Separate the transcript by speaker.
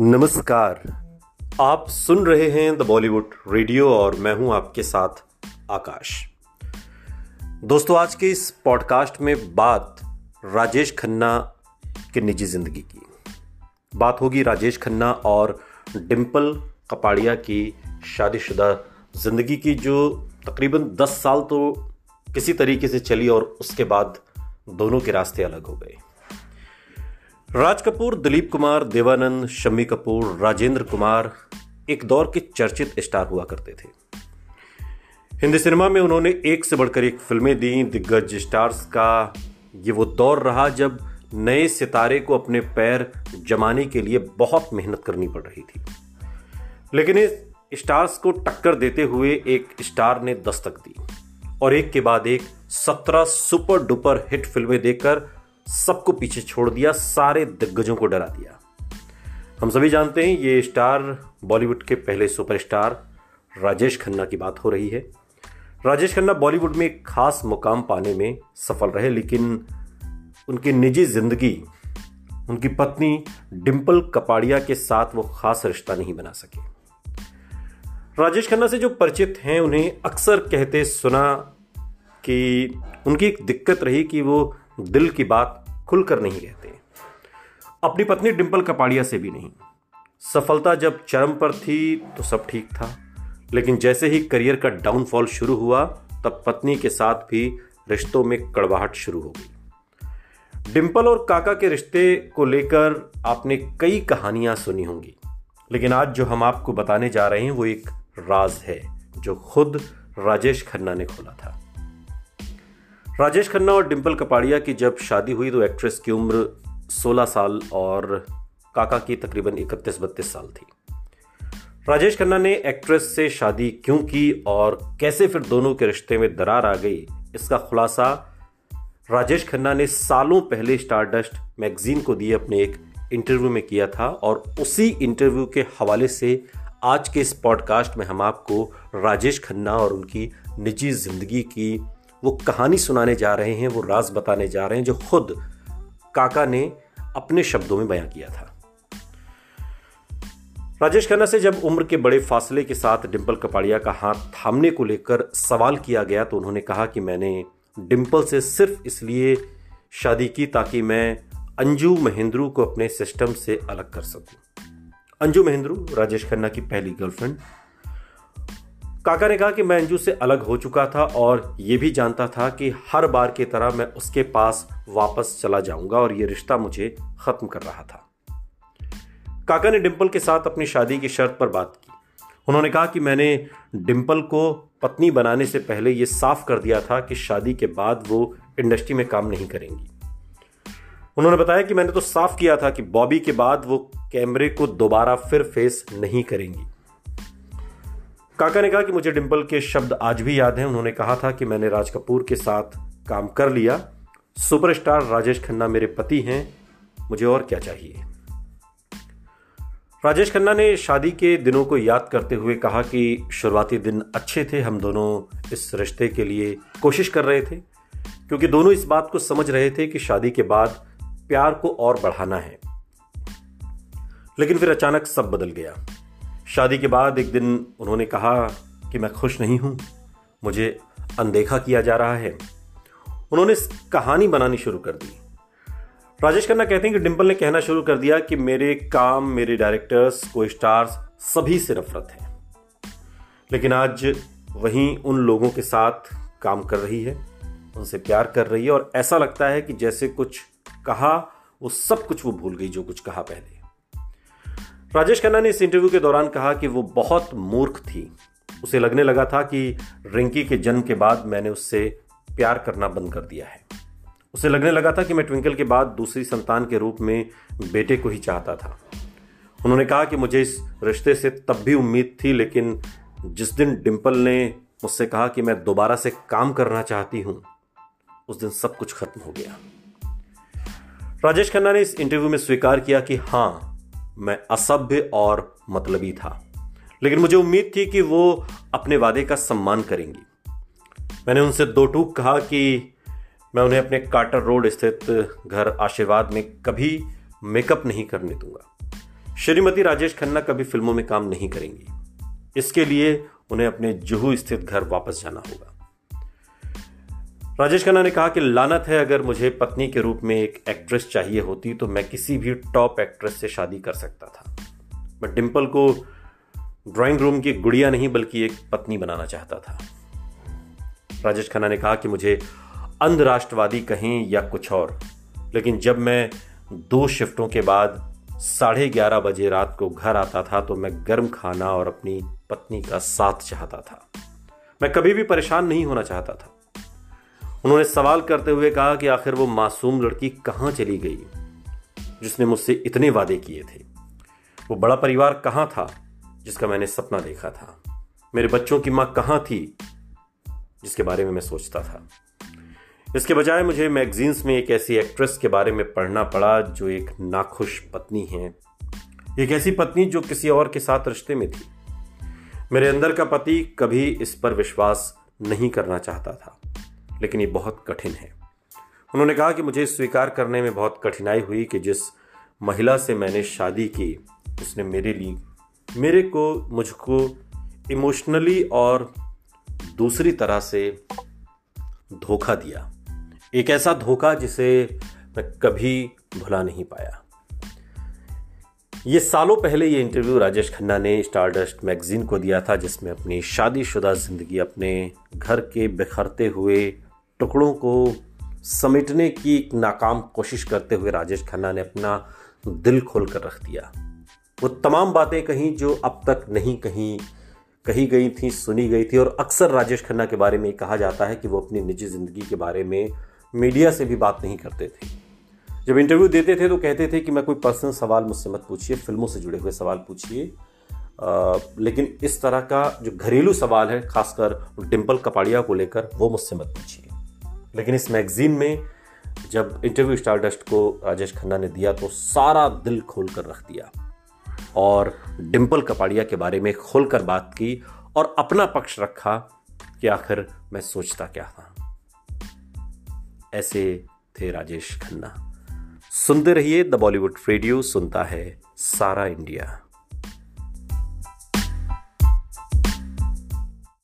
Speaker 1: नमस्कार। आप सुन रहे हैं द बॉलीवुड रेडियो और मैं हूँ आपके साथ आकाश। दोस्तों, आज के इस पॉडकास्ट में बात राजेश खन्ना के निजी ज़िंदगी की। बात होगी राजेश खन्ना और डिम्पल कपाड़िया की शादीशुदा ज़िंदगी की, जो तकरीबन 10 साल तो किसी तरीके से चली और उसके बाद दोनों के रास्ते अलग हो गए। राज कपूर, दिलीप कुमार, देवानंद, शम्मी कपूर, राजेंद्र कुमार एक दौर के चर्चित स्टार हुआ करते थे। हिंदी सिनेमा में उन्होंने एक से बढ़कर एक फ़िल्में दी, दिग्गज स्टार्स का। ये वो दौर रहा जब नए सितारे को अपने पैर जमाने के लिए बहुत मेहनत करनी पड़ रही थी। लेकिन इस स्टार्स को टक्कर देते हुए एक स्टार ने दस्तक दी और एक के बाद एक सत्रह सुपर डुपर हिट फ़िल्में देकर सबको पीछे छोड़ दिया, सारे दिग्गजों को डरा दिया। हम सभी जानते हैं, ये स्टार, बॉलीवुड के पहले सुपरस्टार राजेश खन्ना की बात हो रही है। राजेश खन्ना बॉलीवुड में एक खास मुकाम पाने में सफल रहे, लेकिन उनकी निजी ज़िंदगी, उनकी पत्नी डिम्पल कपाड़िया के साथ वो खास रिश्ता नहीं बना सके। राजेश खन्ना से जो परिचित हैं, उन्हें अक्सर कहते सुना कि उनकी एक दिक्कत रही कि वो दिल की बात खुलकर नहीं कहते अपनी पत्नी डिम्पल कपाड़िया से भी नहीं। सफलता जब चरम पर थी तो सब ठीक था। लेकिन जैसे ही करियर का डाउनफॉल शुरू हुआ, तब पत्नी के साथ भी रिश्तों में कड़वाहट शुरू हो गई। डिम्पल और काका के रिश्ते को लेकर आपने कई कहानियाँ सुनी होंगी। लेकिन आज जो हम आपको बताने जा रहे हैं, वो एक राज है, जो खुद राजेश खन्ना ने खोला था। राजेश खन्ना और डिम्पल कपाड़िया की जब शादी हुई तो एक्ट्रेस की उम्र 16 साल और काका की तकरीबन इकतीस बत्तीस साल थी। राजेश खन्ना ने एक्ट्रेस से शादी क्यों की और कैसे फिर दोनों के रिश्ते में दरार आ गई, इसका खुलासा राजेश खन्ना ने सालों पहले स्टारडस्ट मैगजीन को दिए अपने एक इंटरव्यू में किया था और उसी इंटरव्यू के हवाले से आज के इस पॉडकास्ट में हम आपको राजेश खन्ना और उनकी निजी ज़िंदगी की वो कहानी सुनाने जा रहे हैं, वो राज बताने जा रहे हैं, जो खुद काका ने अपने शब्दों में बयां किया था। राजेश खन्ना से जब उम्र के बड़े फासले के साथ डिम्पल कपाड़िया का हाथ थामने को लेकर सवाल किया गया तो उन्होंने कहा कि मैंने डिम्पल से सिर्फ़ इसलिए शादी की ताकि मैं अंजू महेंद्रू को अपने सिस्टम से अलग कर सकूँ। अंजू महेंद्रू, राजेश खन्ना की पहली गर्लफ्रेंड काका ने कहा कि मैं अंजू से अलग हो चुका था और ये भी जानता था कि हर बार की तरह मैं उसके पास वापस चला जाऊँगा और ये रिश्ता मुझे खत्म कर रहा था। काका ने डिम्पल के साथ अपनी शादी की शर्त पर बात की। उन्होंने कहा कि मैंने डिम्पल को पत्नी बनाने से पहले ये साफ़ कर दिया था कि शादी के बाद वो इंडस्ट्री में काम नहीं करेंगी। उन्होंने बताया कि मैंने तो साफ़ किया था कि बॉबी के बाद वो कैमरे को दोबारा फिर फेस नहीं करेंगी। काका ने कहा कि मुझे डिम्पल के शब्द आज भी याद हैं। उन्होंने कहा था कि मैंने राज कपूर के साथ काम कर लिया। सुपरस्टार राजेश खन्ना मेरे पति हैं। मुझे और क्या चाहिए? राजेश खन्ना ने शादी के दिनों को याद करते हुए कहा कि शुरुआती दिन अच्छे थे। हम दोनों इस रिश्ते के लिए कोशिश कर रहे थे, क्योंकि दोनों इस बात को समझ रहे थे कि शादी के बाद प्यार को और बढ़ाना है। लेकिन फिर अचानक सब बदल गया। शादी के बाद एक दिन उन्होंने कहा कि मैं खुश नहीं हूँ, मुझे अनदेखा किया जा रहा है। उन्होंने कहानी बनानी शुरू कर दी। राजेश खन्ना कहते हैं कि डिम्पल ने कहना शुरू कर दिया कि मेरे काम, मेरे डायरेक्टर्स को स्टार्स सभी से नफरत है। लेकिन आज वहीं उन लोगों के साथ काम कर रही है, उनसे प्यार कर रही है और ऐसा लगता है कि जैसे कुछ कहा, वो सब कुछ वो भूल गई जो कुछ कहा पहले। राजेश खन्ना ने इस इंटरव्यू के दौरान कहा कि वो बहुत मूर्ख थी। उसे लगने लगा था कि रिंकी के जन्म के बाद मैंने उससे प्यार करना बंद कर दिया है। उसे लगने लगा था कि मैं ट्विंकल के बाद दूसरी संतान के रूप में बेटे को ही चाहता था। उन्होंने कहा कि मुझे इस रिश्ते से तब भी उम्मीद थी, लेकिन जिस दिन डिम्पल ने मुझसे कहा कि मैं दोबारा से काम करना चाहती हूँ, उस दिन सब कुछ खत्म हो गया। राजेश खन्ना ने इस इंटरव्यू में स्वीकार किया कि हाँ मैं असभ्य और मतलबी था। लेकिन मुझे उम्मीद थी कि वो अपने वादे का सम्मान करेंगी। मैंने उनसे दो टूक कहा कि मैं उन्हें अपने कार्टर रोड स्थित घर आशीर्वाद में कभी मेकअप नहीं करने दूँगा। श्रीमती राजेश खन्ना कभी फ़िल्मों में काम नहीं करेंगी। इसके लिए उन्हें अपने जुहू स्थित घर वापस जाना होगा। राजेश खन्ना ने कहा कि लानत है अगर मुझे पत्नी के रूप में एक एक्ट्रेस चाहिए होती तो मैं किसी भी टॉप एक्ट्रेस से शादी कर सकता था। मैं डिम्पल को ड्राइंग रूम की गुड़िया नहीं, बल्कि एक पत्नी बनाना चाहता था। राजेश खन्ना ने कहा कि मुझे अंध राष्ट्रवादी कहें या कुछ और, लेकिन जब मैं दो शिफ्टों के बाद साढ़े ग्यारह बजे रात को घर आता था तो मैं गर्म खाना और अपनी पत्नी का साथ चाहता था। मैं कभी भी परेशान नहीं होना चाहता था। उन्होंने सवाल करते हुए कहा कि आखिर वो मासूम लड़की कहाँ चली गई, जिसने मुझसे इतने वादे किए थे। वो बड़ा परिवार कहाँ था, जिसका मैंने सपना देखा था। मेरे बच्चों की माँ कहाँ थी, जिसके बारे में मैं सोचता था। इसके बजाय मुझे मैगजीन्स में एक ऐसी एक्ट्रेस के बारे में पढ़ना पड़ा, जो एक नाखुश पत्नी है। एक ऐसी पत्नी जो किसी और के साथ रिश्ते में थी। मेरे अंदर का पति कभी इस पर विश्वास नहीं करना चाहता था। लेकिन ये बहुत कठिन है। उन्होंने कहा कि मुझे स्वीकार करने में बहुत कठिनाई हुई कि जिस महिला से मैंने शादी की, उसने मेरे लिए, मेरे को, मुझको इमोशनली और दूसरी तरह से धोखा दिया। एक ऐसा धोखा जिसे मैं कभी भुला नहीं पाया। ये सालों पहले ये इंटरव्यू राजेश खन्ना ने स्टारडस्ट मैगजीन को दिया था, जिसमें अपनी शादीशुदा ज़िंदगी अपने घर के बिखरते हुए टुकड़ों को समेटने की एक नाकाम कोशिश करते हुए राजेश खन्ना ने अपना दिल खोल कर रख दिया। वो तमाम बातें कहीं जो अब तक नहीं कहीं कही गई थी, सुनी गई थी और अक्सर राजेश खन्ना के बारे में कहा जाता है कि वो अपनी निजी ज़िंदगी के बारे में मीडिया से भी बात नहीं करते थे। जब इंटरव्यू देते थे तो कहते थे कि मैं कोई पर्सनल सवाल मुझसे मत पूछिए, फ़िल्मों से जुड़े हुए सवाल पूछिए। लेकिन इस तरह का जो घरेलू सवाल है, खासकर डिम्पल कपाड़िया को लेकर, वो मुझसे मत पूछिए। लेकिन इस मैगजीन में जब इंटरव्यू स्टारडस्ट को राजेश खन्ना ने दिया तो सारा दिल खोल कर रख दिया और डिम्पल कपाड़िया के बारे में खोलकर बात की और अपना पक्ष रखा कि आखिर मैं सोचता क्या था। ऐसे थे राजेश खन्ना। सुनते रहिए द बॉलीवुड रेडियो सुनता है सारा इंडिया।